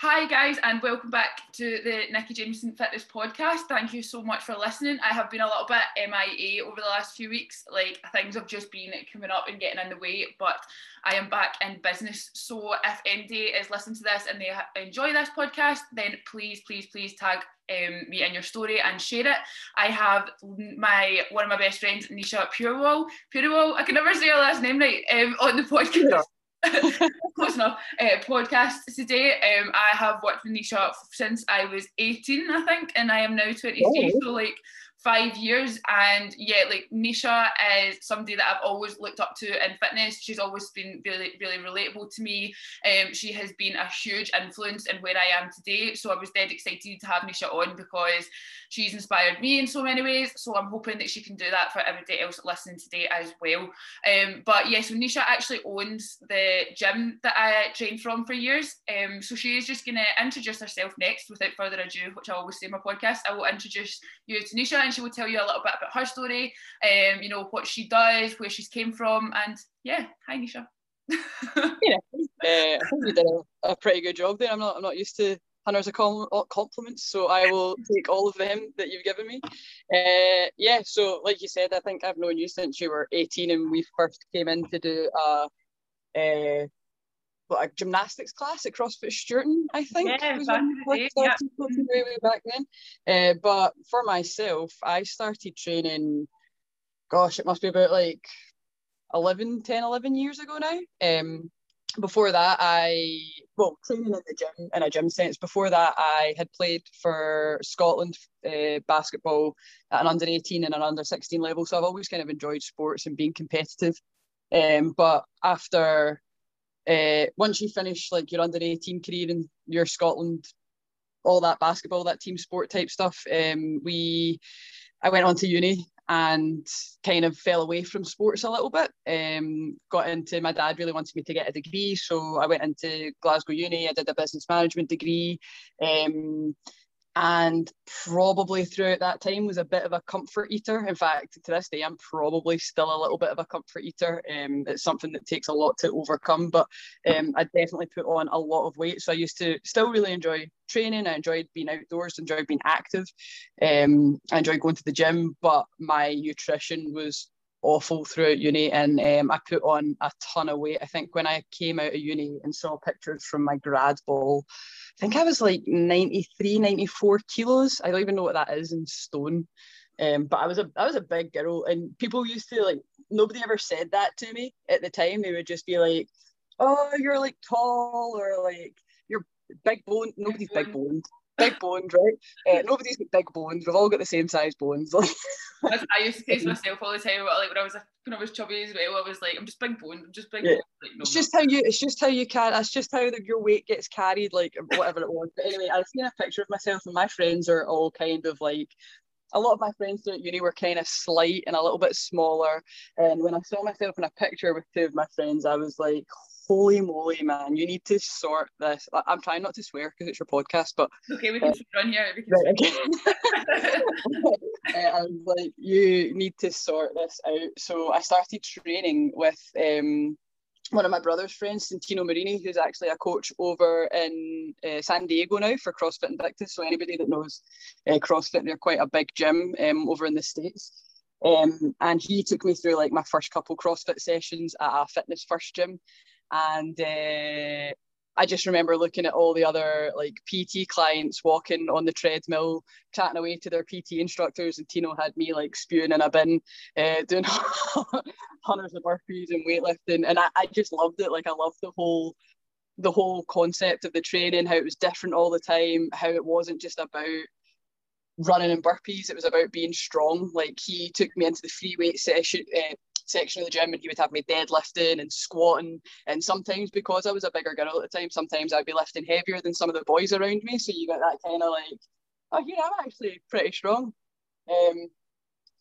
Hi, guys, and welcome back to the Nikki Jameson Fitness Podcast. Thank you so much for listening. I have been a little bit MIA over the last few weeks. Like, things have just been coming up and getting in the way, but I am back in business. So, if anybody is listening to this and they enjoy this podcast, then please, please, please tag um, me in your story and share it. I have my one of my best friends, Nisha Purewall. Purewall, I can never say her last name right um, on the podcast. Close enough. Uh, podcast today. Um, I have worked with Nisha since I was 18, I think, and I am now 23. Oh. So like five years. And yeah, like Nisha is somebody that I've always looked up to in fitness. She's always been really, really relatable to me. Um, she has been a huge influence in where I am today. So I was dead excited to have Nisha on because she's inspired me in so many ways. So I'm hoping that she can do that for everybody else listening today as well. Um, but yeah, so Nisha actually owns the gym that I trained from for years. Um, so she is just going to introduce herself next without further ado, which I always say in my podcast. I will introduce you to Nisha and she will tell you a little bit about her story, um, you know, what she does, where she's came from, and yeah, hi Nisha. yeah, uh, I think you did a, a, pretty good job there. I'm not, I'm not used to hundreds of compliments, so I will take all of them that you've given me. Uh, yeah, so like you said, I think I've known you since you were 18, and we first came in to do a. Uh, what, a gymnastics class at CrossFit Stewarton, I think. Yeah, was back, day, yeah. way, way back then. Uh, but for myself, I started training, gosh, it must be about like 11, 10, 11 years ago now. Um, before that, I, well, training in the gym, in a gym sense. Before that, I had played for Scotland uh, basketball at an under 18 and an under 16 level. So I've always kind of enjoyed sports and being competitive. Um, but after uh, once you finish like your under 18 career in your Scotland, all that basketball, that team sport type stuff, um, we I went on to uni and kind of fell away from sports a little bit. Um, got into my dad really wanted me to get a degree, so I went into Glasgow Uni. I did a business management degree. Um, and probably throughout that time was a bit of a comfort eater. In fact, to this day, I'm probably still a little bit of a comfort eater. Um, it's something that takes a lot to overcome, but um, I definitely put on a lot of weight. So I used to still really enjoy training. I enjoyed being outdoors, enjoyed being active. Um, I enjoyed going to the gym, but my nutrition was awful throughout uni and um, I put on a ton of weight. I think when I came out of uni and saw pictures from my grad ball, think I was like 93, 94 kilos. I don't even know what that is in stone. Um, but I was a I was a big girl and people used to like nobody ever said that to me at the time. They would just be like, Oh, you're like tall or like you're big bone. Nobody's big boned big bones, right? Uh, nobody's got big bones. We've all got the same size bones. I used to say to myself all the time, like when I was when I was chubby as well, I was like, I'm just big boned. I'm just big. Yeah. Like, no, it's just how you. It's just how you can. It's just how the, your weight gets carried, like whatever it was. But anyway, I've seen a picture of myself, and my friends are all kind of like a lot of my friends at uni were kind of slight and a little bit smaller. And when I saw myself in a picture with two of my friends, I was like, holy moly, man, you need to sort this. I'm trying not to swear because it's your podcast, but okay, we can uh, swear on here. Right, okay. uh, I was like, you need to sort this out. So I started training with um, one of my brother's friends, Santino Marini, who's actually a coach over in uh, San Diego now for CrossFit Invictus. So anybody that knows uh, CrossFit, they're quite a big gym um, over in the States. Um, and he took me through like my first couple CrossFit sessions at a fitness first gym and uh, I just remember looking at all the other like PT clients walking on the treadmill, chatting away to their PT instructors, and Tino had me like spewing in a bin, uh, doing hundreds of burpees and weightlifting, and I, I just loved it. Like I loved the whole the whole concept of the training, how it was different all the time, how it wasn't just about running and burpees, it was about being strong. Like he took me into the free weight session, uh, section of the gym and he would have me deadlifting and squatting. And sometimes because I was a bigger girl at the time, sometimes I'd be lifting heavier than some of the boys around me. So you got that kind of like, oh yeah, I'm actually pretty strong. Um,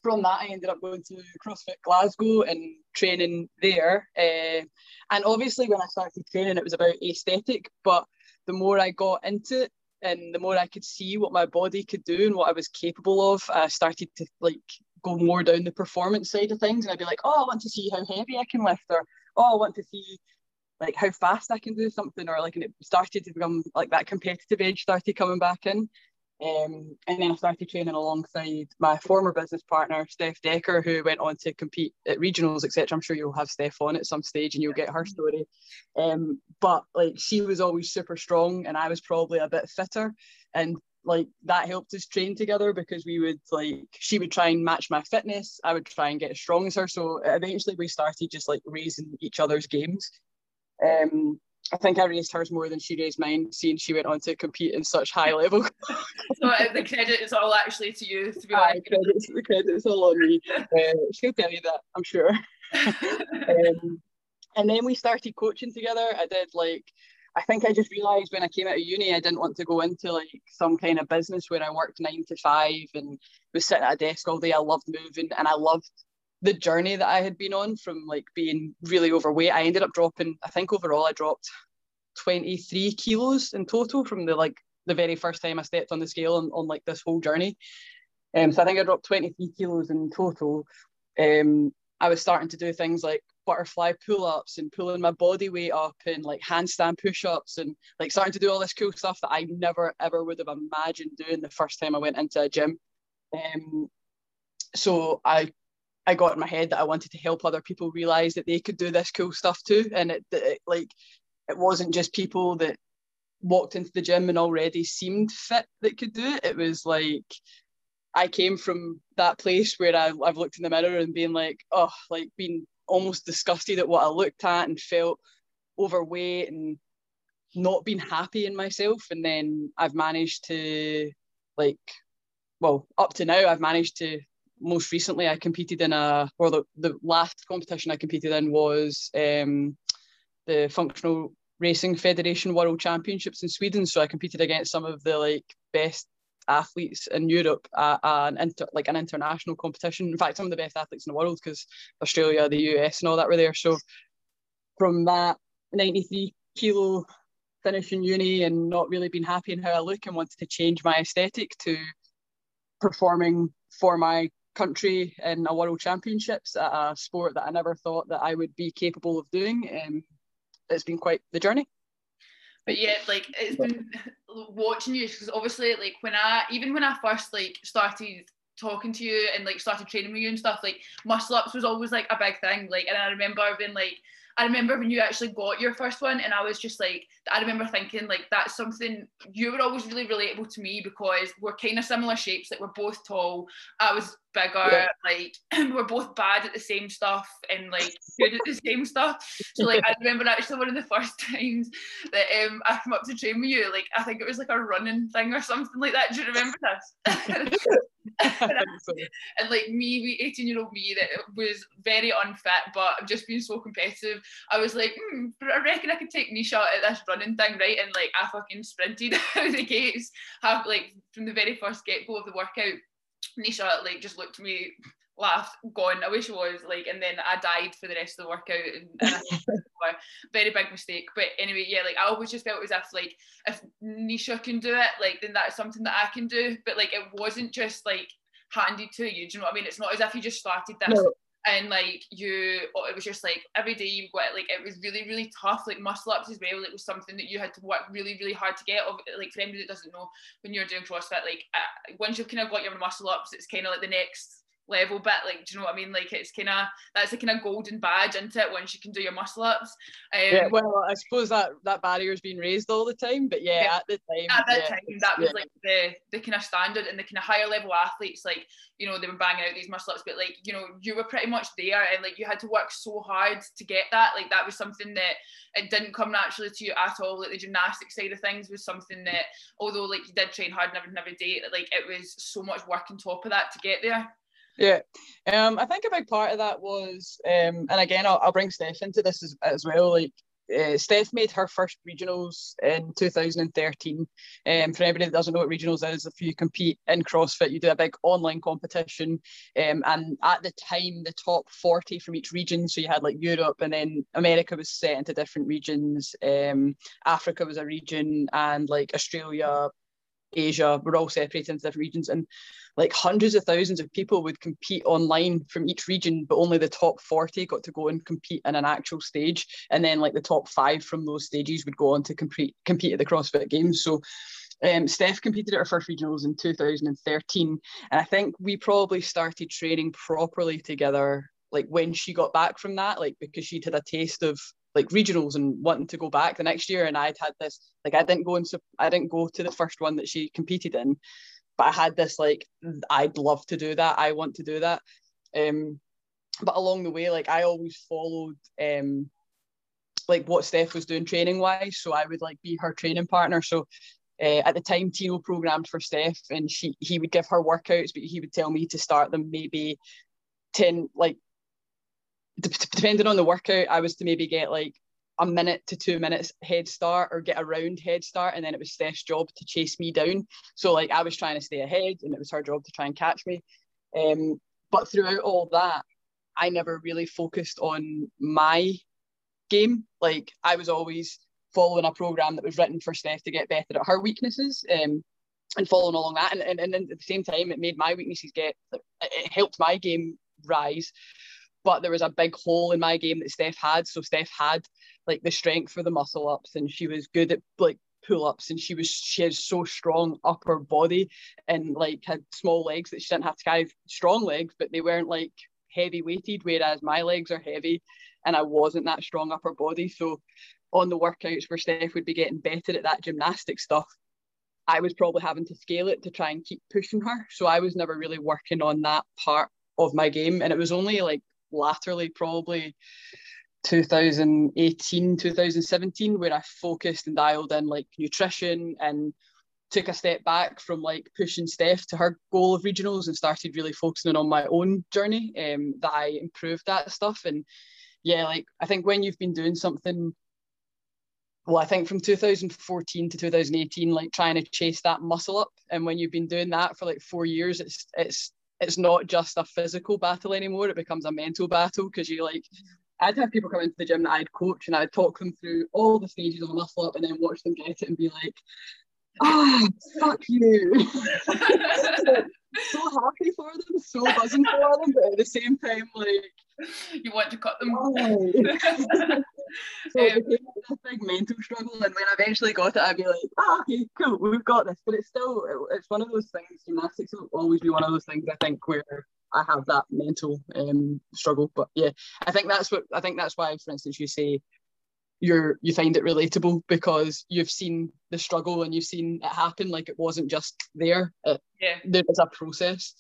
from that, I ended up going to CrossFit Glasgow and training there. Uh, and obviously, when I started training, it was about aesthetic. But the more I got into it, and the more I could see what my body could do and what I was capable of, I started to like go more down the performance side of things and I'd be like, oh, I want to see how heavy I can lift or oh, I want to see like how fast I can do something, or like and it started to become like that competitive edge started coming back in. Um, and then I started training alongside my former business partner, Steph Decker, who went on to compete at regionals, etc. I'm sure you'll have Steph on at some stage and you'll get her story. Um, but like she was always super strong, and I was probably a bit fitter, and like that helped us train together because we would like she would try and match my fitness, I would try and get as strong as her. So eventually we started just like raising each other's games. Um, I think I raised hers more than she raised mine, seeing she went on to compete in such high level. so the credit is all actually to you, to be honest. Credit's, the credit's all on me. Uh, she'll tell you that, I'm sure. um, and then we started coaching together. I did like, I think I just realised when I came out of uni, I didn't want to go into like some kind of business where I worked nine to five and was sitting at a desk all day. I loved moving and I loved the journey that I had been on from like being really overweight, I ended up dropping, I think overall I dropped 23 kilos in total from the like the very first time I stepped on the scale on, on like this whole journey. Um, so I think I dropped 23 kilos in total. Um, I was starting to do things like butterfly pull-ups and pulling my body weight up and like handstand push-ups and like starting to do all this cool stuff that I never ever would have imagined doing the first time I went into a gym. Um, so I I got in my head that I wanted to help other people realize that they could do this cool stuff too. And it, it like it wasn't just people that walked into the gym and already seemed fit that could do it. It was like I came from that place where I, I've looked in the mirror and been like, oh, like being almost disgusted at what I looked at and felt overweight and not being happy in myself. And then I've managed to like, well, up to now, I've managed to most recently I competed in a, or the, the last competition I competed in was um, the Functional Racing Federation World Championships in Sweden. So I competed against some of the like best athletes in Europe at an inter, like an international competition. In fact, some of the best athletes in the world because Australia, the US, and all that were there. So from that 93 kilo finishing uni and not really being happy in how I look and wanted to change my aesthetic to performing for my country in a world championships at a sport that I never thought that I would be capable of doing. Um, it's been quite the journey. But yeah, like it's been watching you because obviously, like when I even when I first like started talking to you and like started training with you and stuff, like muscle ups was always like a big thing. Like, and I remember being like I remember when you actually got your first one, and I was just like, I remember thinking like that's something you were always really relatable to me because we're kind of similar shapes. Like we're both tall. I was bigger. Yeah. Like we're both bad at the same stuff and like good at the same stuff. So like I remember actually one of the first times that um I come up to train with you. Like I think it was like a running thing or something like that. Do you remember this? and, like me, we 18 year old me that was very unfit, but I've just being so competitive, I was like, hmm, I reckon I could take Nisha at this running thing, right? And like I fucking sprinted out of the gates, have like from the very first get go of the workout. Nisha like just looked at me laughed, gone. I wish it was like, and then I died for the rest of the workout, and, and very big mistake. But anyway, yeah, like I always just felt as if like if Nisha can do it, like then that's something that I can do. But like it wasn't just like handed to you. Do you know what I mean? It's not as if you just started this. No. And like you, oh, it was just like every day you got like it was really really tough. Like muscle ups as well. It was something that you had to work really really hard to get. Like for anybody that doesn't know, when you're doing CrossFit, like uh, once you've kind of got your muscle ups, it's kind of like the next level bit like do you know what I mean? Like it's kind of that's a kind of golden badge into it once you can do your muscle ups. Um, yeah well I suppose that that barrier's been raised all the time but yeah, yeah. at the time at that yeah, time that was yeah. like the the kind of standard and the kind of higher level athletes like you know they were banging out these muscle ups but like you know you were pretty much there and like you had to work so hard to get that. Like that was something that it didn't come naturally to you at all. Like the gymnastic side of things was something that although like you did train hard and every, every day like it was so much work on top of that to get there yeah, um, I think a big part of that was, um, and again, I'll, I'll bring Steph into this as, as well. Like, uh, Steph made her first regionals in 2013. Um, for anybody that doesn't know what regionals is, if you compete in CrossFit, you do a big online competition. Um, and at the time, the top 40 from each region, so you had like Europe, and then America was set into different regions. Um, Africa was a region, and like Australia, Asia. We're all separated into different regions, and like hundreds of thousands of people would compete online from each region, but only the top 40 got to go and compete in an actual stage. And then like the top five from those stages would go on to compete compete at the CrossFit Games. So um, Steph competed at our first regionals in 2013, and I think we probably started training properly together like when she got back from that, like because she'd had a taste of like regionals and wanting to go back the next year, and I'd had this like I didn't go and I didn't go to the first one that she competed in, but I had this like I'd love to do that. I want to do that. Um, but along the way, like I always followed um like what Steph was doing training wise, so I would like be her training partner. So uh, at the time, Tino programmed for Steph, and she he would give her workouts, but he would tell me to start them maybe ten like d- depending on the workout. I was to maybe get like a minute to two minutes head start or get a round head start and then it was Steph's job to chase me down. So like I was trying to stay ahead and it was her job to try and catch me. Um, but throughout all that I never really focused on my game. Like I was always following a program that was written for Steph to get better at her weaknesses um, and following along that. And, and, and at the same time it made my weaknesses get it helped my game rise but there was a big hole in my game that Steph had. So Steph had like the strength for the muscle ups and she was good at like pull ups and she was she had so strong upper body and like had small legs that she didn't have to carry strong legs, but they weren't like heavy weighted, whereas my legs are heavy and I wasn't that strong upper body. So on the workouts where Steph would be getting better at that gymnastic stuff, I was probably having to scale it to try and keep pushing her. So I was never really working on that part of my game. And it was only like latterly, probably 2018, 2017, where I focused and dialed in like nutrition and took a step back from like pushing Steph to her goal of regionals and started really focusing on my own journey. Um, that I improved that stuff. And yeah, like I think when you've been doing something well, I think from 2014 to 2018, like trying to chase that muscle up. And when you've been doing that for like four years, it's it's it's not just a physical battle anymore. It becomes a mental battle because you like I'd have people come into the gym that I'd coach and I'd talk them through all the stages of a muscle up and then watch them get it and be like, oh, fuck you. so happy for them, so buzzing for them, but at the same time, like, you want to cut them. so it became a big mental struggle, and when I eventually got it, I'd be like, oh, okay, cool, we've got this. But it's still, it's one of those things. Gymnastics will always be one of those things. I think where I have that mental um, struggle. But yeah, I think that's what I think that's why, for instance, you say you're you find it relatable because you've seen the struggle and you've seen it happen. Like it wasn't just there. It, yeah, there was a process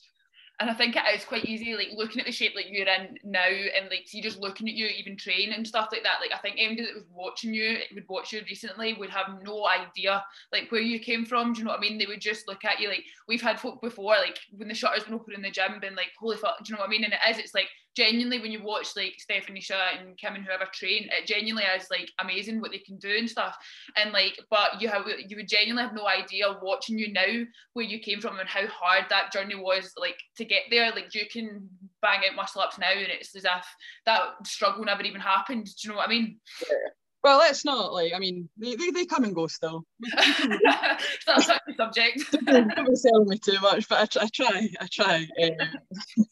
and I think it is quite easy, like looking at the shape like you're in now, and like see just looking at you even train and stuff like that. Like I think anybody that was watching you, would watch you recently, would have no idea like where you came from. Do you know what I mean? They would just look at you like we've had folk before, like when the shutters been open in the gym, been like, holy fuck, do you know what I mean? And it is, it's like genuinely when you watch like Stephanie Shaw and Kim and whoever train, it genuinely is like amazing what they can do and stuff. And like, but you have you would genuinely have no idea watching you now where you came from and how hard that journey was like to get there. Like you can bang out muscle ups now and it's as if that struggle never even happened. Do you know what I mean? Yeah. Well, let's not like. I mean, they, they, they come and go still. That's a subject. Don't sell me too much, but I, I try. I try. Um.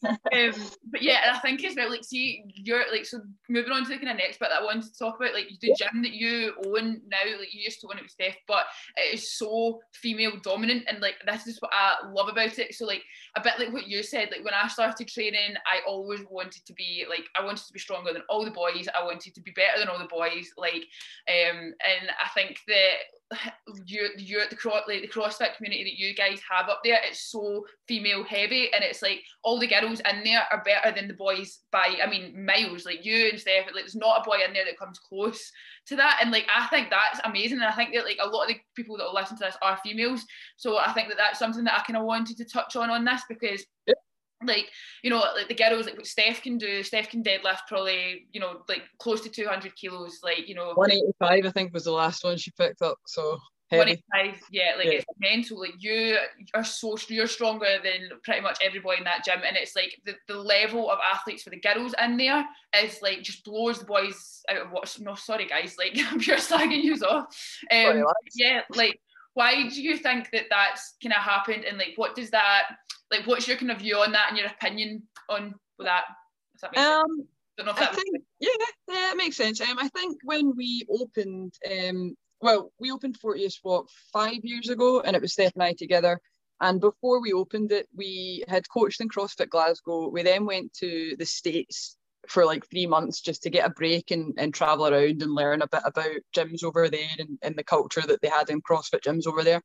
um, but yeah, and I think as well, like, see, you're like, so moving on to the kind of next bit that I wanted to talk about, like the gym that you own now, like you used to own it with Steph, but it is so female dominant, and like this is what I love about it. So like a bit like what you said, like when I started training, I always wanted to be like I wanted to be stronger than all the boys. I wanted to be better than all the boys. Like um, and I think that you you the cross like the CrossFit community that you guys have up there, it's so female heavy, and it's like all the girls in there are better than the boys by I mean miles. Like you and Steph, like there's not a boy in there that comes close to that, and like I think that's amazing, and I think that like a lot of the people that will listen to this are females, so I think that that's something that I kind of wanted to touch on on this because like you know like the girls like what Steph can do Steph can deadlift probably you know like close to 200 kilos like you know 185 I think was the last one she picked up so heavy. 185 yeah like yeah. it's mental like you are so you're stronger than pretty much everybody in that gym and it's like the, the level of athletes for the girls in there is like just blows the boys out of what no sorry guys like I'm pure slagging you off um, yeah like why do you think that that's kind of happened and like what does that like what's your kind of view on that and your opinion on that, that um I think, yeah, yeah, it makes sense. Um, I think when we opened, um, well, we opened Fortius what five years ago, and it was Steph and I together. And before we opened it, we had coached in CrossFit Glasgow. We then went to the States for like three months just to get a break and, and travel around and learn a bit about gyms over there and, and the culture that they had in CrossFit gyms over there.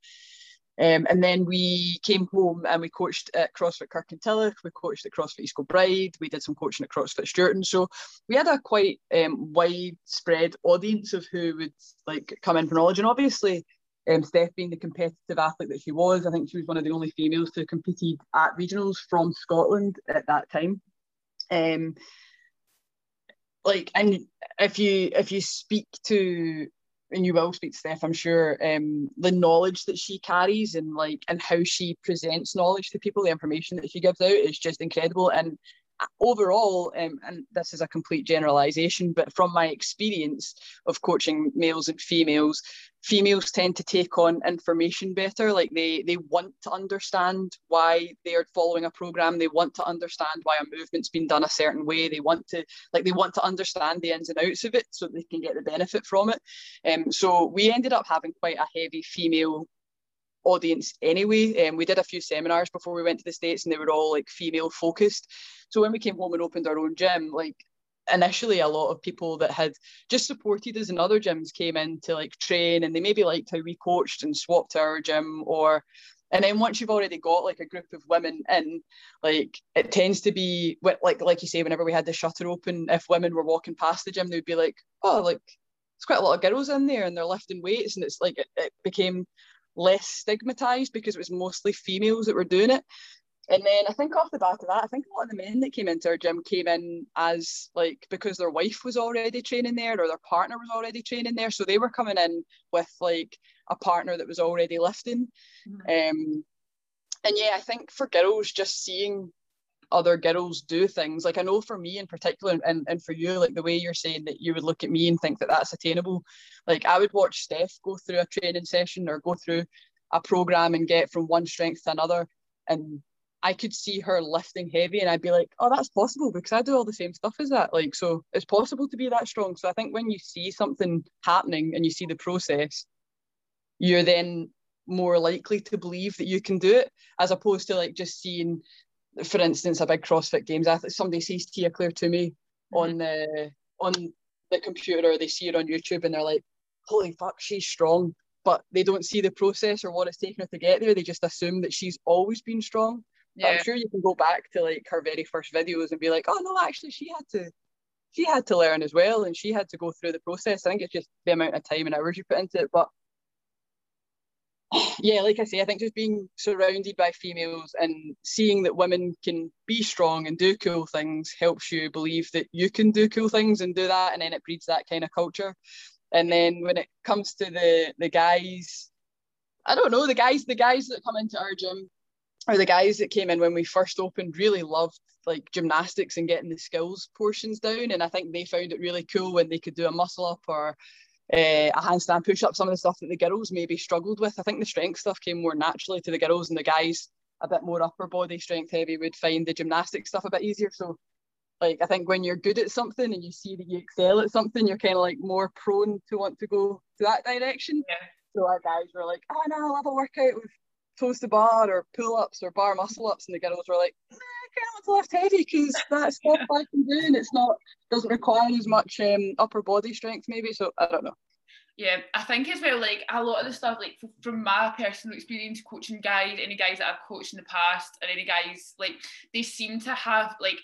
Um, and then we came home and we coached at CrossFit Kirkintilloch, we coached at CrossFit East Kilbride, we did some coaching at CrossFit Stewarton. So we had a quite um, widespread audience of who would like come in for knowledge. And obviously, um, Steph being the competitive athlete that she was, I think she was one of the only females to competed at regionals from Scotland at that time. Um, like and if you if you speak to and you will speak to Steph, I'm sure, um, the knowledge that she carries and like and how she presents knowledge to people, the information that she gives out is just incredible. And overall, um, and this is a complete generalization, but from my experience of coaching males and females, females tend to take on information better. Like they they want to understand why they are following a program. They want to understand why a movement's been done a certain way. They want to like they want to understand the ins and outs of it so they can get the benefit from it. Um, so we ended up having quite a heavy female audience anyway. And um, we did a few seminars before we went to the States and they were all like female focused. So when we came home and opened our own gym, like initially a lot of people that had just supported us in other gyms came in to like train and they maybe liked how we coached and swapped our gym or and then once you've already got like a group of women in like it tends to be like like you say whenever we had the shutter open if women were walking past the gym they'd be like oh like it's quite a lot of girls in there and they're lifting weights and it's like it, it became less stigmatized because it was mostly females that were doing it. And then I think off the back of that, I think a lot of the men that came into our gym came in as like because their wife was already training there or their partner was already training there. So they were coming in with like a partner that was already lifting. Mm-hmm. Um, and yeah, I think for girls, just seeing other girls do things. Like I know for me in particular, and, and for you, like the way you're saying that you would look at me and think that that's attainable. Like I would watch Steph go through a training session or go through a program and get from one strength to another, and I could see her lifting heavy, and I'd be like, oh, that's possible because I do all the same stuff as that. Like so, it's possible to be that strong. So I think when you see something happening and you see the process, you're then more likely to believe that you can do it as opposed to like just seeing for instance, a big CrossFit Games athlete, somebody sees Tia-Clair Toomey mm-hmm. on the on the computer, or they see her on YouTube, and they're like, "Holy fuck, she's strong!" But they don't see the process or what it's taken her to get there. They just assume that she's always been strong. Yeah. I'm sure you can go back to like her very first videos and be like, "Oh no, actually, she had to." She had to learn as well, and she had to go through the process. I think it's just the amount of time and hours you put into it. But yeah, like I say, I think just being surrounded by females and seeing that women can be strong and do cool things helps you believe that you can do cool things and do that, and then it breeds that kind of culture. And then when it comes to the the guys, I don't know the guys the guys that come into our gym or the guys that came in when we first opened really loved like gymnastics and getting the skills portions down, and I think they found it really cool when they could do a muscle up or uh, a handstand push up, some of the stuff that the girls maybe struggled with. I think the strength stuff came more naturally to the girls, and the guys a bit more upper body strength heavy would find the gymnastic stuff a bit easier. So, like, I think when you're good at something and you see that you excel at something, you're kind of like more prone to want to go to that direction. Yeah. So our guys were like, oh no, I'll have a workout with toes to bar or pull ups or bar muscle ups, and the girls were like, nah, I kind of want to lift heavy because that's stuff I can do, and it's not doesn't require as much um, upper body strength maybe. So I don't know. Yeah, I think as well, like a lot of the stuff, like from my personal experience coaching guys, any guys that I've coached in the past, or any guys, like they seem to have like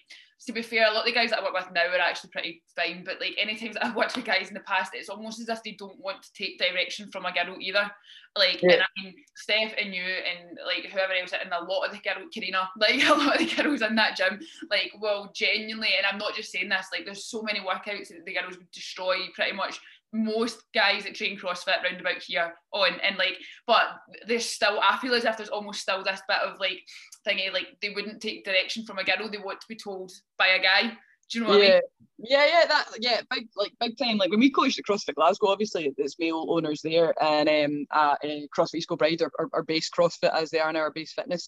to be fair, a lot of the guys that I work with now are actually pretty fine. But like any times that I've worked with guys in the past, it's almost as if they don't want to take direction from a girl either. Like, yeah. and I mean, Steph and you and like whoever else, and a lot of the girls, Karina, like a lot of the girls in that gym, like, well, genuinely, and I'm not just saying this, like, there's so many workouts that the girls would destroy pretty much most guys that train CrossFit round about here on and like but there's still I feel as if there's almost still this bit of like thingy like they wouldn't take direction from a girl they want to be told by a guy Do you know what yeah. I mean? Yeah, yeah, that yeah, yeah, like big time. Like when we coached at CrossFit Glasgow, obviously it's male owners there, and um, uh, CrossFit East Kilbride are, are, based CrossFit as they are now, our base fitness.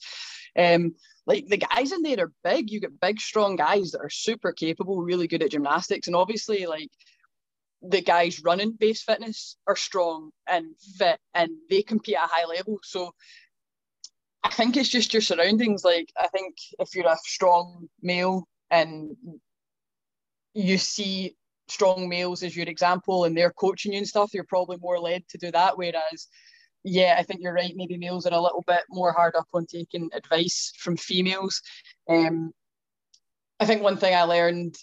Um, like the guys in there are big. You get big, strong guys that are super capable, really good at gymnastics, and obviously like the guys running base fitness are strong and fit, and they compete at a high level. So I think it's just your surroundings. Like I think if you're a strong male and you see strong males as your example and they're coaching you and stuff, you're probably more led to do that. Whereas, yeah, I think you're right. Maybe males are a little bit more hard up on taking advice from females. Um, I think one thing I learned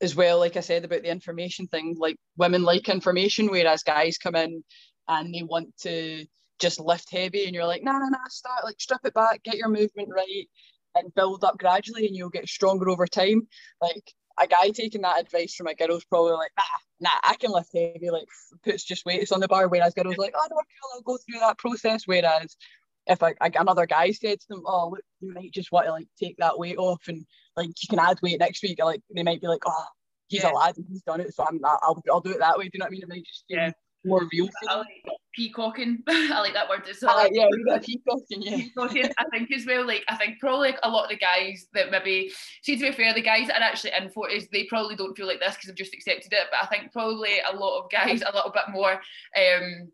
as well, like I said about the information thing, like women like information, whereas guys come in and they want to just lift heavy, and you're like, no, no, no, start like strip it back, get your movement right, and build up gradually, and you'll get stronger over time. Like a guy taking that advice from a girl's probably like, nah, nah, I can lift heavy, like puts just weights on the bar. Whereas girls like, oh no, I'll go through that process. Whereas if a, a, another guy said to them, oh look, you might just want to like take that weight off and like you can add weight next week, like they might be like, oh, he's yeah. a lad and he's done it, so I'm I'll I'll do it that way. Do you know what I mean? It might just yeah more real I like peacocking. I like that word as well. Yeah, we peacocking, yeah. Peacocking, I think as well, like I think probably like a lot of the guys that maybe see to be fair, the guys that are actually in Fortius, they probably don't feel like this because they've just accepted it. But I think probably a lot of guys a little bit more um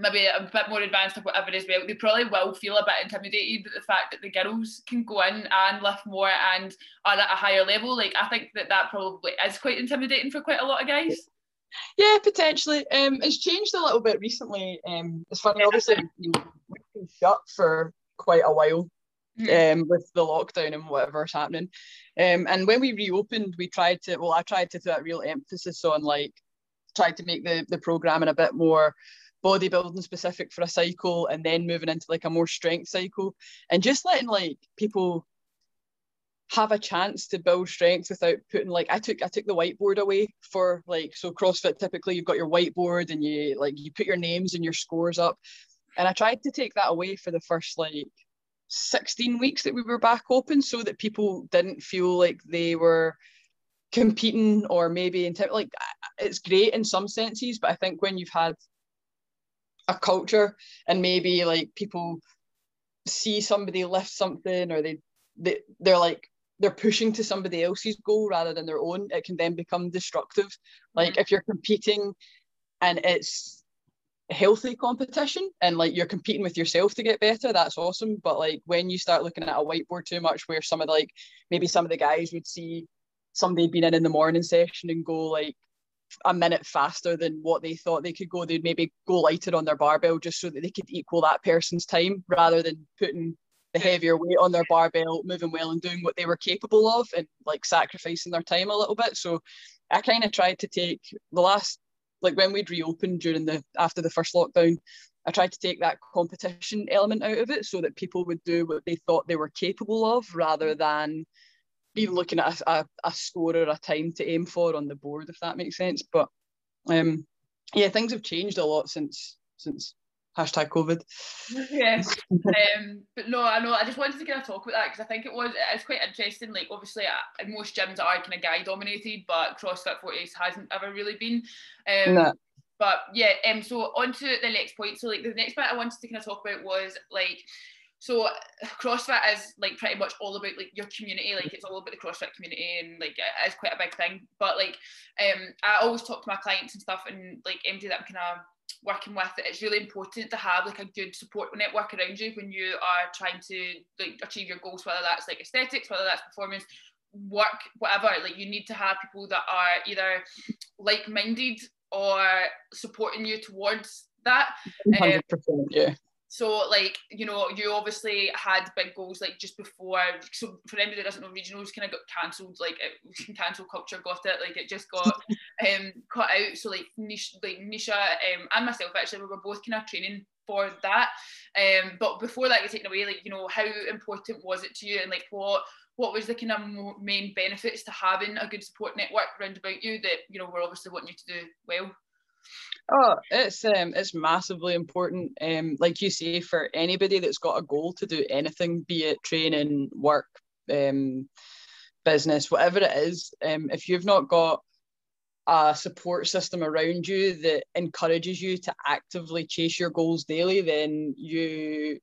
maybe a bit more advanced or whatever as well, they probably will feel a bit intimidated at the fact that the girls can go in and lift more and are at a higher level. Like I think that that probably is quite intimidating for quite a lot of guys. Yeah, potentially. Um, it's changed a little bit recently. Um, it's funny, obviously, we've been shut for quite a while mm-hmm. um, with the lockdown and whatever's happening. Um, and when we reopened, we tried to, well, I tried to put a real emphasis on like, tried to make the, the programming a bit more bodybuilding specific for a cycle and then moving into like a more strength cycle. And just letting like people have a chance to build strength without putting like I took I took the whiteboard away for like so CrossFit typically you've got your whiteboard and you like you put your names and your scores up. And I tried to take that away for the first like 16 weeks that we were back open so that people didn't feel like they were competing or maybe in like it's great in some senses but I think when you've had a culture and maybe like people see somebody lift something or they, they they're like they're pushing to somebody else's goal rather than their own, it can then become destructive. Like mm-hmm. if you're competing and it's healthy competition and like you're competing with yourself to get better, that's awesome. But like when you start looking at a whiteboard too much, where some of the, like maybe some of the guys would see somebody being in in the morning session and go like a minute faster than what they thought they could go, they'd maybe go lighter on their barbell just so that they could equal that person's time rather than putting the heavier weight on their barbell, moving well and doing what they were capable of and like sacrificing their time a little bit. So I kind of tried to take the last like when we'd reopened during the after the first lockdown, I tried to take that competition element out of it so that people would do what they thought they were capable of rather than be looking at a, a, a score or a time to aim for on the board, if that makes sense. But um yeah, things have changed a lot since since hashtag COVID. Yeah, um, but no, I know. I just wanted to kind of talk about that because I think it was it's quite interesting. Like obviously, uh, most gyms are kind of guy dominated, but CrossFit Fortius hasn't ever really been. Um, no. But yeah, um, so on to the next point. So like the next bit I wanted to kind of talk about was like. So CrossFit is like pretty much all about like your community, like it's all about the CrossFit community and like it is quite a big thing. But like um I always talk to my clients and stuff and like MD that I'm kind of working with it, it's really important to have like a good support network around you when you are trying to like achieve your goals, whether that's like aesthetics, whether that's performance, work, whatever. Like you need to have people that are either like-minded or supporting you towards that. 100%, um, yeah so like you know you obviously had big goals like just before so for anybody that doesn't know regionals kind of got cancelled like it, cancel culture got it like it just got um cut out. So like Nisha, like Nisha um, and myself actually we were both kind of training for that. Um but before that got taken away like you know how important was it to you? And like what what was the kind of main benefits to having a good support network around about you that you know we're obviously wanting you to do well Oh, it's um, it's massively important. Um, like you say, for anybody that's got a goal to do anything, be it training, work, um, business, whatever it is, um, if you've not got a support system around you that encourages you to actively chase your goals daily, then you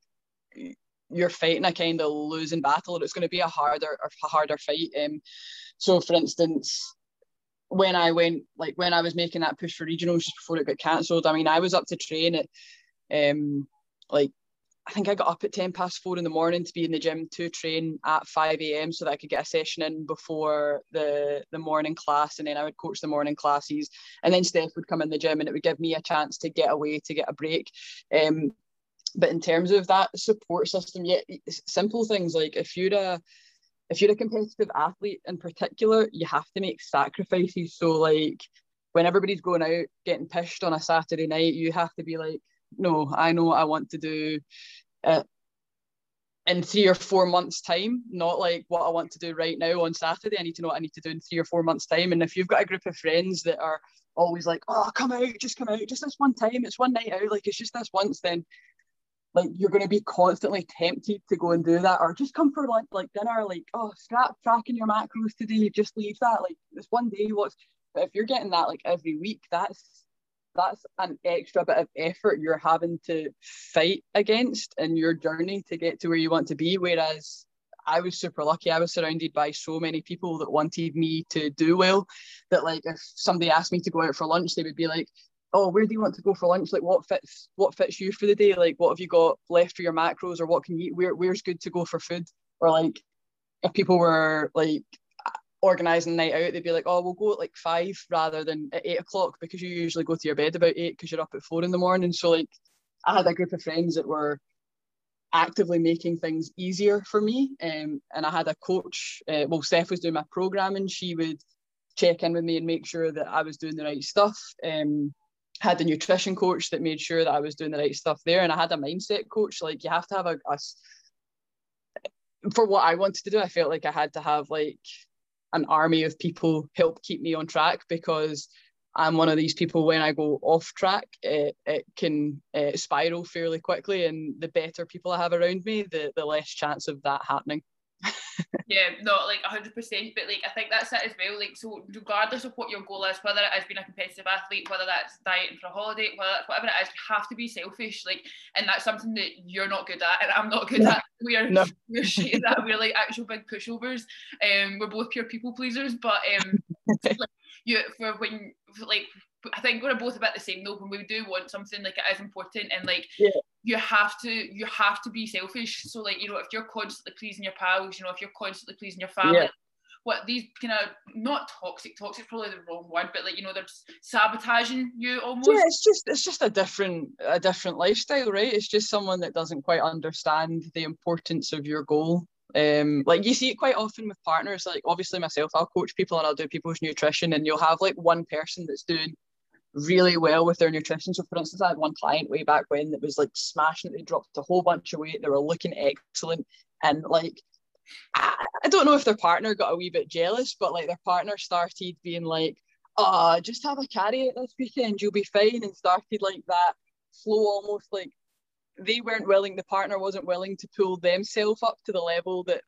you're fighting a kind of losing battle, and it's going to be a harder a harder fight. Um, so, for instance, when I went like when I was making that push for regionals just before it got cancelled, I mean, I was up to train at um like I think I got up at 10 past four in the morning to be in the gym to train at 5 a.m. so that I could get a session in before the, the morning class. And then I would coach the morning classes. And then Steph would come in the gym and it would give me a chance to get away, to get a break. Um, but in terms of that support system, yeah, simple things like if you're a if you're a competitive athlete in particular, you have to make sacrifices. So like when everybody's going out getting pissed on a Saturday night, you have to be like, no, I know what I want to do uh, in three or four months' time, not like what I want to do right now on Saturday. I need to know what I need to do in three or four months' time. And if you've got a group of friends that are always like, oh, come out, just come out, just this one time, it's one night out, like it's just this once, then like you're going to be constantly tempted to go and do that or just come for like like dinner like oh scrap tracking your macros today just leave that like this one day what's but if you're getting that like every week that's that's an extra bit of effort you're having to fight against in your journey to get to where you want to be. Whereas I was super lucky. I was surrounded by so many people that wanted me to do well that like if somebody asked me to go out for lunch, they would be like, Oh, where do you want to go for lunch? Like what fits what fits you for the day? Like what have you got left for your macros or what can you eat? Where where's good to go for food? Or like if people were like organising a night out, they'd be like, oh, we'll go at like five rather than at eight o'clock because you usually go to your bed about eight because you're up at four in the morning. So like I had a group of friends that were actively making things easier for me. Um, and I had a coach, uh, well, Steph was doing my programming. She would check in with me and make sure that I was doing the right stuff. Um, had a nutrition coach that made sure that I was doing the right stuff there. And I had a mindset coach. Like you have to have a, a for what I wanted to do, I felt like I had to have like an army of people help keep me on track because I'm one of these people when I go off track, it, it can uh, spiral fairly quickly. And the better people I have around me, the, the less chance of that happening. Yeah, no, like 100%. But like, I think that's it as well. Like, so regardless of what your goal is, whether it is being a competitive athlete, whether that's dieting for a holiday, whether that's whatever it is, you have to be selfish. Like, and that's something that you're not good at, and I'm not good no. at. We're no. we're shit that. We're like actual big pushovers. Um, we're both pure people pleasers, but um, like, you for when like I think we're both about the same though. When we do want something, like it is important, and like yeah. you have to, you have to be selfish. So like you know, if you're constantly pleasing your pals, you know, if you're constantly pleasing your family, yeah. what these kind of not toxic, toxic probably the wrong word, but like you know, they're sabotaging you almost. Yeah, it's just it's just a different a different lifestyle, right? It's just someone that doesn't quite understand the importance of your goal. Um, like you see it quite often with partners. Like obviously myself, I'll coach people and I'll do people's nutrition, and you'll have like one person that's doing really well with their nutrition. So, for instance, I had one client way back when that was like smashing it. They dropped a whole bunch of weight. They were looking excellent. And like, I, I don't know if their partner got a wee bit jealous, but like their partner started being like, oh, just have a carry it this weekend. You'll be fine. And started like that flow almost like they weren't willing, the partner wasn't willing to pull themselves up to the level that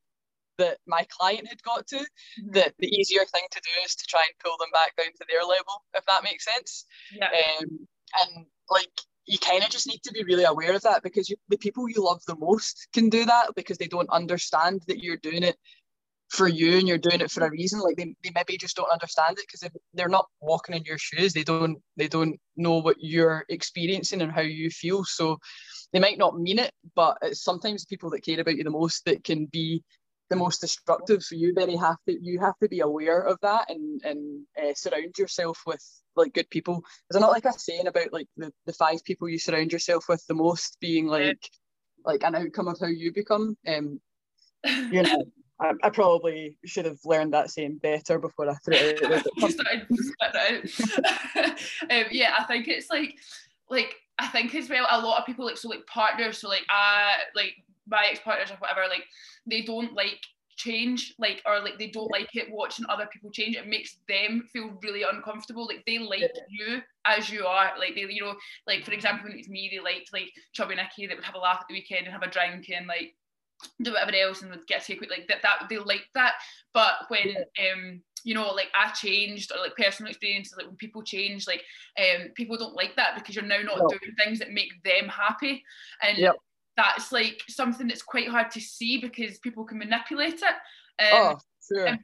that my client had got to, mm-hmm. that the easier thing to do is to try and pull them back down to their level, if that makes sense. Yeah. Um, and like you kind of just need to be really aware of that because you, the people you love the most can do that because they don't understand that you're doing it for you and you're doing it for a reason like they, they maybe just don't understand it because they're not walking in your shoes they don't they don't know what you're experiencing and how you feel so they might not mean it but it's sometimes people that care about you the most that can be the most destructive. So you very have to you have to be aware of that and and uh, surround yourself with like good people. Is it not like a saying about like the, the five people you surround yourself with the most being like like an outcome of how you become? Um, you know. I, I, probably should have learned that saying better before I threw it out. um, yeah, I think it's like like I think as well a lot of people like so like partners so like uh like my ex-partners or whatever like they don't like change like or like they don't like it watching other people change it makes them feel really uncomfortable like they like yeah. you as you are like they you know like for example when it's me they liked like chubby Nikki that would have a laugh at the weekend and have a drink and like do whatever else and would get a takeaway like that that they like that but when um you know like I changed or like personal experiences like when people change like um people don't like that because you're now not no. doing things that make them happy and yep. That's like something that's quite hard to see because people can manipulate it. Um, oh, sure.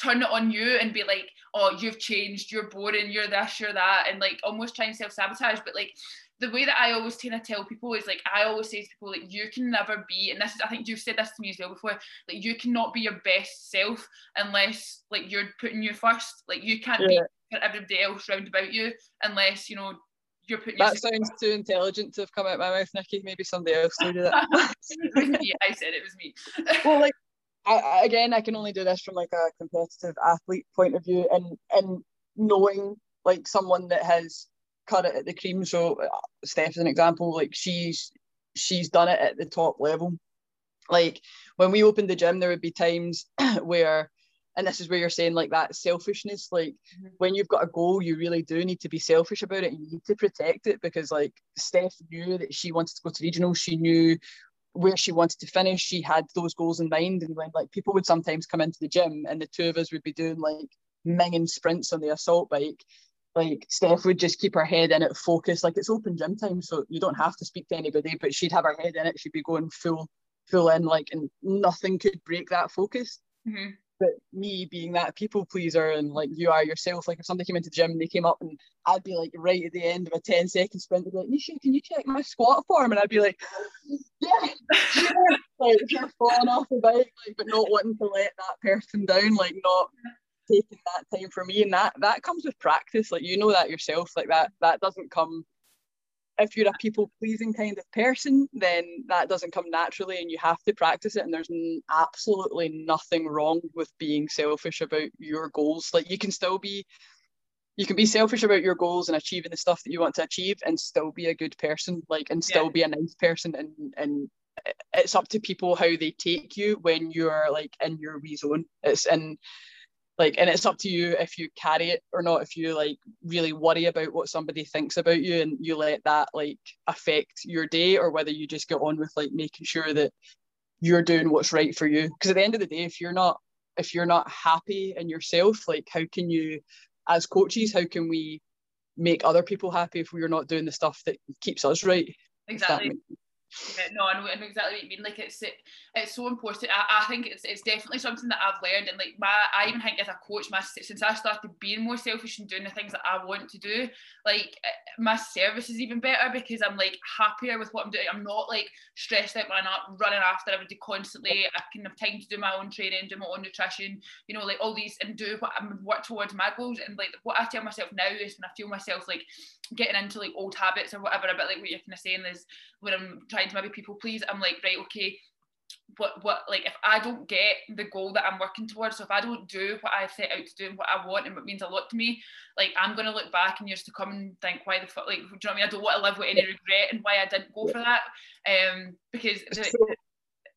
turn it on you and be like oh you've changed. You're boring. You're this you're that and like almost try and self-sabotage. But like the way that I always kind of tell people is like I always say to people like you can never be and this is I think you've said this to me as well before like you cannot be your best self unless like you're putting you first. Like you can't yeah. be for everybody else round about you unless you know you're putting that sounds too intelligent to have come out my mouth Nikki maybe somebody else would do that me. I said it was me well like I, again I can only do this from like a competitive athlete point of view and and knowing like someone that has cut it at the cream. So uh, Steph is an example. Like she's she's done it at the top level. Like when we opened the gym, there would be times where, and this is where you're saying like that selfishness. Like mm-hmm. when you've got a goal, you really do need to be selfish about it. And you need to protect it because like Steph knew that she wanted to go to regional. She knew where she wanted to finish. She had those goals in mind. And when like people would sometimes come into the gym and the two of us would be doing like minging sprints on the assault bike like Steph would just keep her head in it, focus. Like it's open gym time, so you don't have to speak to anybody, but she'd have her head in it. She'd be going full, full in, like, and nothing could break that focus. Mm-hmm. But me being that people pleaser and like you are yourself, like if somebody came into the gym and they came up and I'd be like right at the end of a 10 second sprint, they'd be like, Nisha, can you check my squat form? And I'd be like, yeah, yeah. like you're falling off the bike, like, but not wanting to let that person down, like not taking that time for me and that that comes with practice like you know that yourself like that that doesn't come if you're a people pleasing kind of person then that doesn't come naturally and you have to practice it and there's absolutely nothing wrong with being selfish about your goals like you can still be you can be selfish about your goals and achieving the stuff that you want to achieve and still be a good person like and still yeah. be a nice person and and it's up to people how they take you when you're like in your wee zone it's and like and it's up to you if you carry it or not if you like really worry about what somebody thinks about you and you let that like affect your day or whether you just get on with like making sure that you're doing what's right for you. Because at the end of the day if you're not if you're not happy in yourself like how can you as coaches how can we make other people happy if we're not doing the stuff that keeps us right? Exactly no, I know, I know exactly what you mean. Like it's it's so important. I, I think it's it's definitely something that I've learned, and like my I even think as a coach, my since I started being more selfish and doing the things that I want to do, like eh, my service is even better because I'm like happier with what I'm doing. I'm not like stressed out I'm running after everybody constantly. I can have time to do my own training, do my own nutrition, you know, like all these and do what I'm work towards my goals. And like what I tell myself now is when I feel myself like getting into like old habits or whatever, a bit like what you're kind of saying is when I'm trying to maybe people please, I'm like, right, okay, what what like if I don't get the goal that I'm working towards, so if I don't do what I set out to do and what I want and what means a lot to me, like I'm gonna look back in years to come and think why the fuck like do you know what I mean? I don't want to live with any regret and why I didn't go for that. Um because the, so,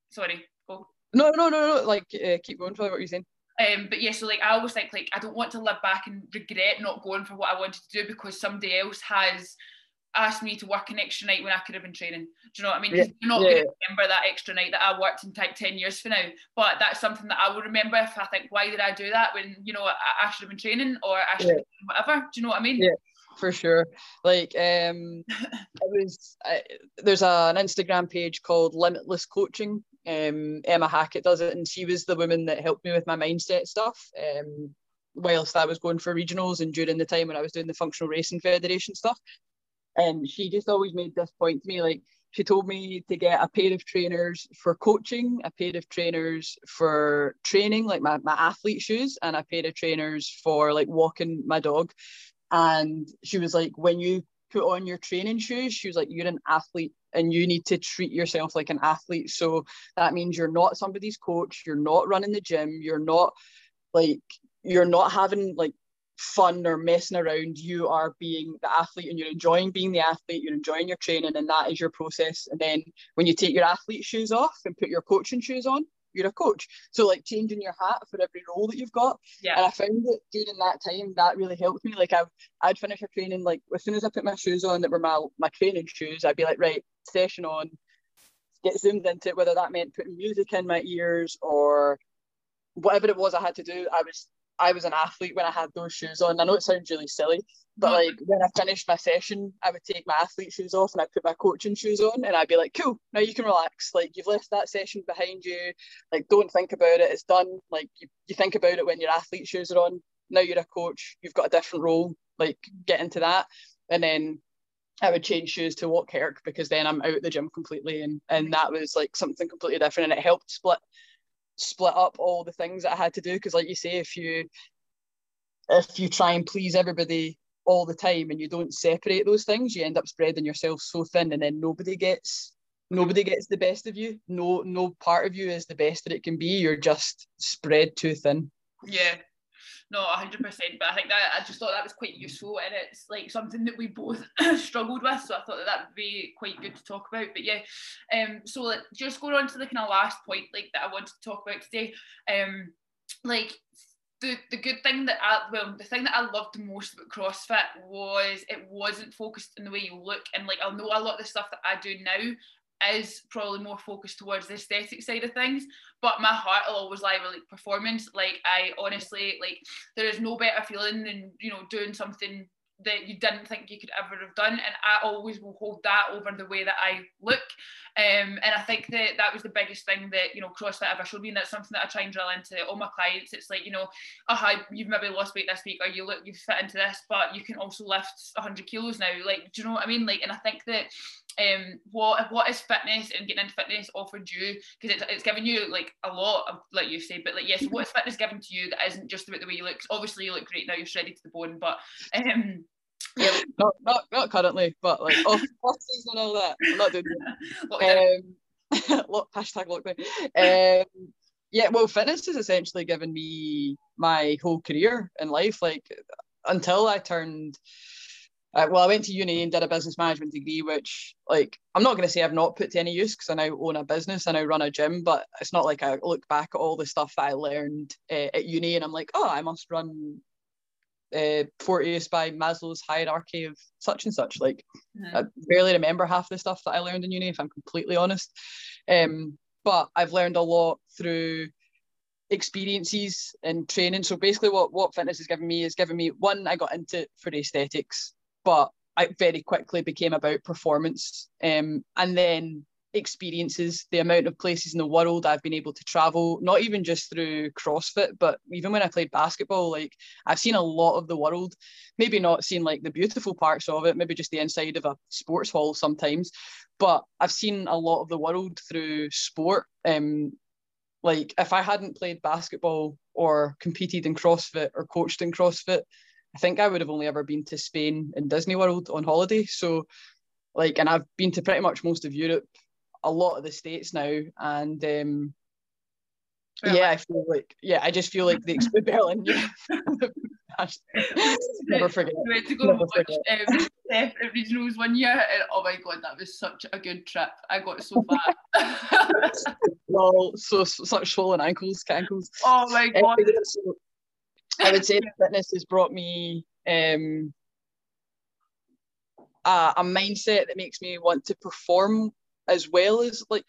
sorry, go. No, no, no, no. Like uh, keep going for what you're saying. Um, but yeah, so like I always think like I don't want to live back and regret not going for what I wanted to do because somebody else has asked me to work an extra night when I could have been training. Do you know what I mean? Yeah. You're not yeah. going to remember that extra night that I worked in like 10 years for now. But that's something that I will remember if I think, why did I do that when, you know, I, I should have been training or I should yeah. whatever. Do you know what I mean? Yeah. For sure, like um, it was. I, there's a, an Instagram page called Limitless Coaching. Um, Emma Hackett does it, and she was the woman that helped me with my mindset stuff. Um, whilst I was going for regionals and during the time when I was doing the functional racing federation stuff. And she just always made this point to me like, she told me to get a pair of trainers for coaching, a pair of trainers for training, like my, my athlete shoes, and a pair of trainers for like walking my dog. And she was like, when you put on your training shoes, she was like, you're an athlete and you need to treat yourself like an athlete. So that means you're not somebody's coach, you're not running the gym, you're not like, you're not having like fun or messing around. You are being the athlete and you're enjoying being the athlete, you're enjoying your training, and that is your process. And then when you take your athlete shoes off and put your coaching shoes on, you're a coach. So like changing your hat for every role that you've got. Yeah. And I found that during that time that really helped me. Like I I'd finish a training like as soon as I put my shoes on that were my my training shoes, I'd be like, right, session on, get zoomed into it, whether that meant putting music in my ears or whatever it was I had to do. I was I was an athlete when I had those shoes on. I know it sounds really silly, but mm. like when I finished my session, I would take my athlete shoes off and I'd put my coaching shoes on and I'd be like, cool, now you can relax. Like you've left that session behind you. Like don't think about it. It's done. Like you, you think about it when your athlete shoes are on. Now you're a coach. You've got a different role. Like get into that. And then I would change shoes to walk Kirk because then I'm out the gym completely and and that was like something completely different and it helped split split up all the things that I had to do because like you say if you if you try and please everybody all the time and you don't separate those things you end up spreading yourself so thin and then nobody gets nobody gets the best of you. No no part of you is the best that it can be. You're just spread too thin. Yeah no 100% but i think that i just thought that was quite useful and it's like something that we both struggled with so i thought that that would be quite good to talk about but yeah. Um so like, just going on to the kind of last point like that i wanted to talk about today um like the, the good thing that I well the thing that I loved most about CrossFit was it wasn't focused on the way you look and like I know a lot of the stuff that I do now is probably more focused towards the aesthetic side of things but my heart will always lie with like performance. Like i honestly like there is no better feeling than you know doing something that you didn't think you could ever have done and i always will hold that over the way that i look um, and i think that that was the biggest thing that you know crossfit ever showed me and that's something that i try and drill into all my clients. It's like you know uh you've maybe lost weight this week or you look you fit into this but you can also lift 100 kilos now. Like do you know what i mean? Like and i think that um what what is fitness and getting into fitness offered you because it's, it's giving you like a lot of like you say but like yes what is fitness given to you that isn't just about the way you look? Obviously you look great now you're shredded to the bone but um yeah not, not not currently but like off, off season and all that. I'm not doing that. Um hashtag lockdown. Um yeah well fitness has essentially given me my whole career in life like until I turned uh, well, I went to uni and did a business management degree, which, like, I'm not going to say I've not put to any use because I now own a business, and I run a gym, but it's not like I look back at all the stuff that I learned uh, at uni and I'm like, oh, I must run uh, Fortius by Maslow's hierarchy of such and such. Like, mm-hmm. I barely remember half the stuff that I learned in uni, if I'm completely honest. Um, but I've learned a lot through experiences and training. So basically, what what fitness has given me is given me one. I got into for aesthetics but I very quickly became about performance. Um, and then experiences, the amount of places in the world I've been able to travel, not even just through CrossFit, but even when I played basketball, like I've seen a lot of the world, maybe not seen like the beautiful parts of it, maybe just the inside of a sports hall sometimes, but I've seen a lot of the world through sport. Um, like if I hadn't played basketball or competed in CrossFit or coached in CrossFit, I think I would have only ever been to Spain and Disney World on holiday. So, like, and I've been to pretty much most of Europe, a lot of the states now, and um, yeah, I feel like yeah, I just feel like the Expo Berlin. Yeah. Never forget. We went to go Never watch um, separate regionals one year, and oh my god, that was such a good trip. I got so fat. well, so such swollen ankles, ankles. Oh my god. Um, I would say fitness has brought me um, a, a, mindset that makes me want to perform as well as like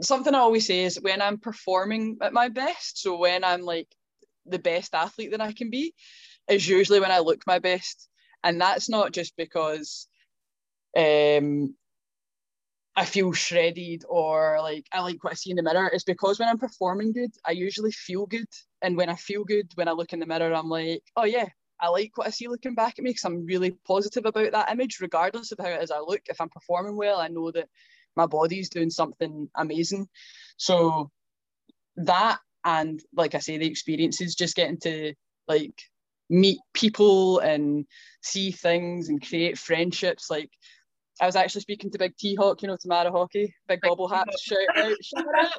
something I always say is when I'm performing at my best. So when I'm like the best athlete that I can be, is usually when I look my best, and that's not just because um, I feel shredded or like I like what I see in the mirror is because when I'm performing good, I usually feel good. And when I feel good, when I look in the mirror, I'm like, oh yeah, I like what I see looking back at me because I'm really positive about that image, regardless of how it is I look. If I'm performing well, I know that my body's doing something amazing. So that and like I say, the experiences, just getting to like meet people and see things and create friendships. Like I was actually speaking to Big T Hawk, you know, Tamara Hockey, Big Bobble Hats, shout out, shout out.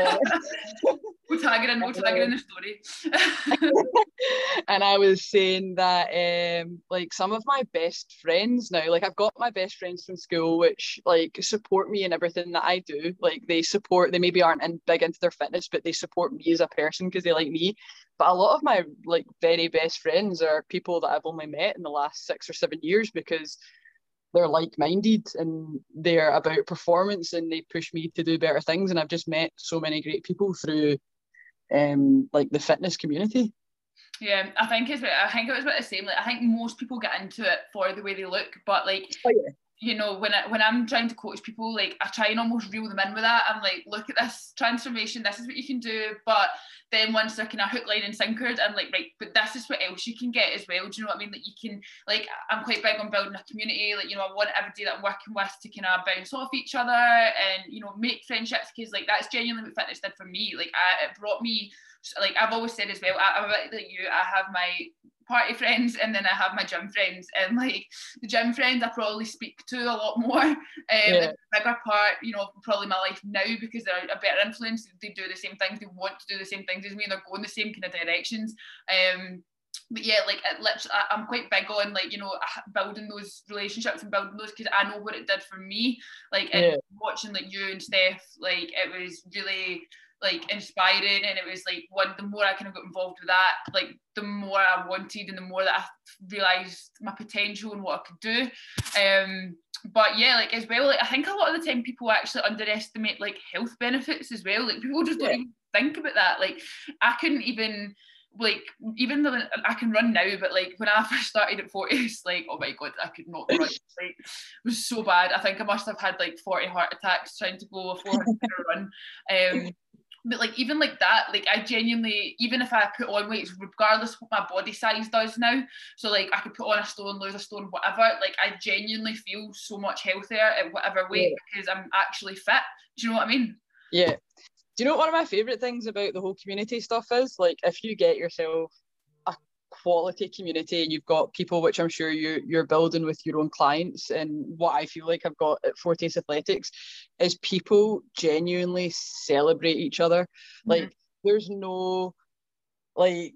Uh, we'll tag it in, we'll tag it in the story. and I was saying that um, like some of my best friends now, like I've got my best friends from school which like support me in everything that I do. Like they support, they maybe aren't in, big into their fitness, but they support me as a person because they like me. But a lot of my like very best friends are people that I've only met in the last six or seven years because they're like-minded and they're about performance and they push me to do better things and I've just met so many great people through um like the fitness community yeah, I think it's. I think it was about the same. Like, I think most people get into it for the way they look, but like, oh, yeah you know, when I, when I'm trying to coach people, like I try and almost reel them in with that. I'm like, look at this transformation. This is what you can do. But then once they're kind of hook, line, and sinkered, I'm like, right, but this is what else you can get as well. Do you know what I mean? That you can, like, I'm quite big on building a community. Like, you know, I want everybody that I'm working with to kind of bounce off each other and you know make friendships because like that's genuinely what fitness did for me. Like, I, it brought me like I've always said as well, I, I'm a bit like you. I have my party friends and then I have my gym friends and like the gym friends I probably speak to a lot more um yeah. bigger part you know probably my life now because they're a better influence they do the same things they want to do the same things as me and they're going the same kind of directions um but yeah, like it literally, I'm quite big on like you know building those relationships and building those because I know what it did for me. Like yeah. watching like you and Steph, like it was really like inspiring and it was like one the more I kind of got involved with that like the more I wanted and the more that I realized my potential and what I could do um but yeah like as well like I think a lot of the time people actually underestimate like health benefits as well like people just yeah. don't even think about that like I couldn't even like even though I can run now, but like when I first started at Fortius, it's like, oh my god, I could not run. Like, it was so bad. I think I must have had like 40 heart attacks trying to go a 400 run. Um, but like even like that, like I genuinely, even if I put on weight, regardless what my body size does now, so like I could put on a stone, lose a stone, whatever, like I genuinely feel so much healthier at whatever weight yeah. because I'm actually fit. Do you know what I mean? Yeah. Do you know what one of my favorite things about the whole community stuff is? Like if you get yourself quality community and you've got people which I'm sure you you're building with your own clients and what I feel like I've got at Fortius Athletics is people genuinely celebrate each other. Mm-hmm. Like there's no like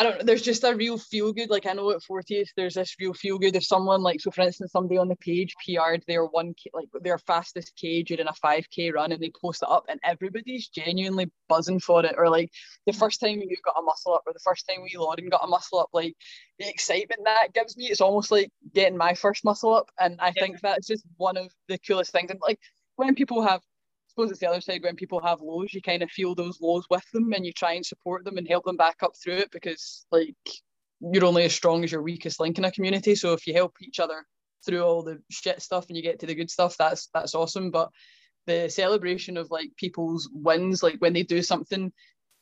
I don't know, there's just a real feel good. Like I know at Fortius, there's this real feel good. If someone like, so for instance, somebody on the page PR'd their one, like their fastest K during a 5K run and they post it up and everybody's genuinely buzzing for it. Or like the first time you got a muscle up or the first time we Lauren got a muscle up, like the excitement that gives me, it's almost like getting my first muscle up. And I yeah. think that's just one of the coolest things. And like when people have suppose it's the other side when people have lows, you kind of feel those lows with them and you try and support them and help them back up through it because like you're only as strong as your weakest link in a community. So if you help each other through all the shit stuff and you get to the good stuff, that's that's awesome. But the celebration of like people's wins, like when they do something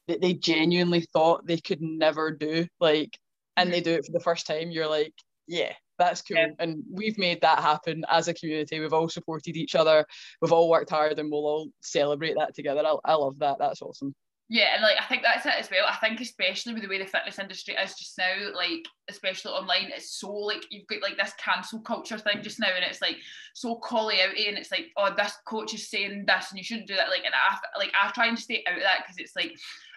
that they genuinely thought they could never do, like and they do it for the first time, you're like, yeah, that's cool. Yeah. And we've made that happen as a community. We've all supported each other. We've all worked hard and we'll all celebrate that together. I, I love that. That's awesome. Yeah, and like I think that's it as well. I think especially with the way the fitness industry is just now, like especially online, it's so like you've got like this cancel culture thing just now, and it's like so call out and it's like oh this coach is saying this and you shouldn't do that. Like and I like I try and stay out of that because it's like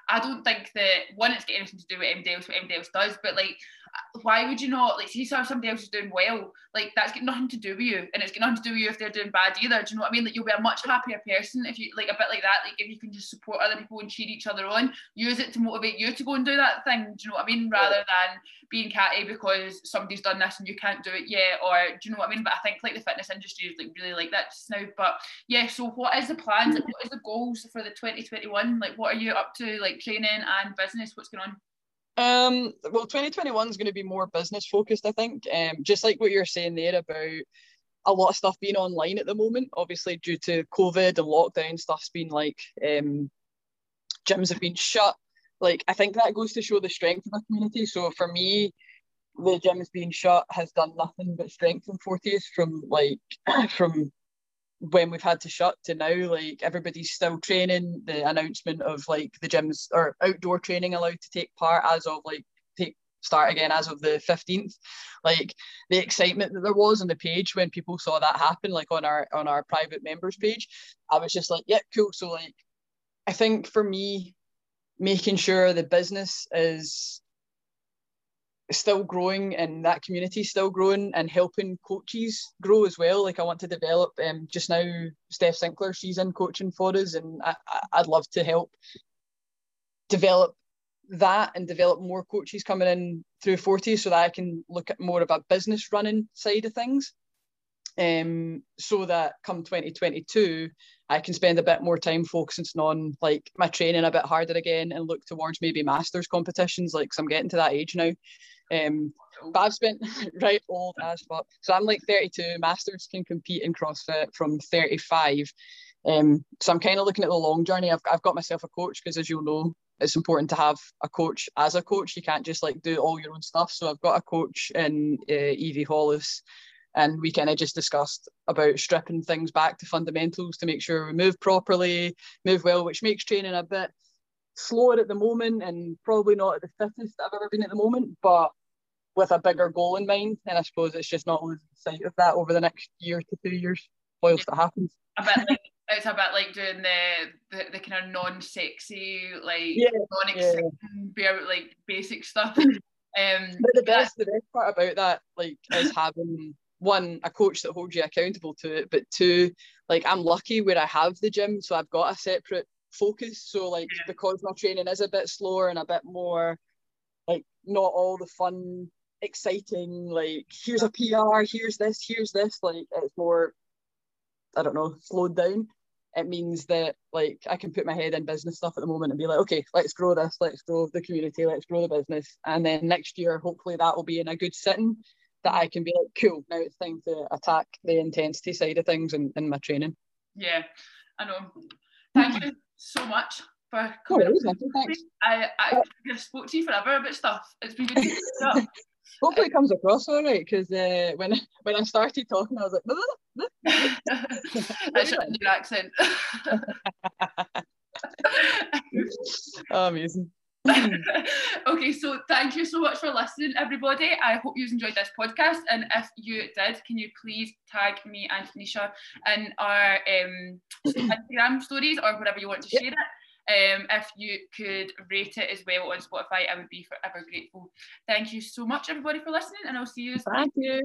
I don't think that one it's got anything to do with else what else does, but like uh, why would you not like see somebody else is doing well like that's got nothing to do with you and it's got nothing to do with you if they're doing bad either do you know what I mean? Like you'll be a much happier person if you like a bit like that like if you can just support other people and cheer each other on use it to motivate you to go and do that thing do you know what I mean? Rather than being catty because somebody's done this and you can't do it yet or do you know what I mean? But I think like the fitness industry is like really like that just now but yeah so what is the plans like hmm. what is the goals for the 2021 like what are you up to like training and business what's going on um, well, 2021 is going to be more business focused, I think. Um, just like what you're saying there about a lot of stuff being online at the moment, obviously due to COVID and lockdown, stuff's been like um, gyms have been shut. Like, I think that goes to show the strength of the community. So for me, the gyms being shut has done nothing but strengthen Fortius from like from when we've had to shut to now, like everybody's still training. The announcement of like the gyms or outdoor training allowed to take part as of like take start again as of the 15th like the excitement that there was on the page when people saw that happen like on our on our private members page i was just like yeah cool so like i think for me making sure the business is still growing and that community still growing and helping coaches grow as well. Like I want to develop um, just now Steph Sinclair, she's in coaching for us and I, I'd love to help develop that and develop more coaches coming in through Fortius so that I can look at more of a business running side of things. um, so that come 2022 I can spend a bit more time focusing on like my training a bit harder again and look towards maybe masters competitions like cause I'm getting to that age now um, but I've spent right old as fuck. So I'm like 32 masters can compete in CrossFit from 35 um, so I'm kind of looking at the long journey. I've, I've got myself a coach because as you'll know it's important to have a coach. As a coach you can't just like do all your own stuff. So I've got a coach in uh, Evie Hollis and we kind of just discussed about stripping things back to fundamentals to make sure we move properly, move well, which makes training a bit slower at the moment and probably not at the fittest I've ever been at the moment, but with a bigger goal in mind. And I suppose it's just not losing sight of that over the next year to two years whilst yeah. it happens. A bit like, it's a bit like doing the the, the kind of non-sexy, like yeah, non-exciting, yeah. like basic stuff. Um, but the best, the best part about that, like, is having one a coach that holds you accountable to it but two like i'm lucky where i have the gym so i've got a separate focus so like yeah. because my training is a bit slower and a bit more like not all the fun exciting like here's a pr here's this here's this like it's more i don't know slowed down it means that like i can put my head in business stuff at the moment and be like okay let's grow this let's grow the community let's grow the business and then next year hopefully that will be in a good sitting that I can be like, cool, now it's time to attack the intensity side of things in, in my training. Yeah, I know. Thank you so much for coming. Oh, thanks. I, I, I spoke to you forever about stuff. It's been good to Hopefully it comes across all right because uh, when when I started talking, I was like, that's your accent. oh, amazing. okay, so thank you so much for listening, everybody. I hope you enjoyed this podcast. And if you did, can you please tag me and Tanisha in our um, Instagram stories or whatever you want to share it? Um, if you could rate it as well on Spotify, I would be forever grateful. Thank you so much, everybody, for listening, and I'll see you. Thank you.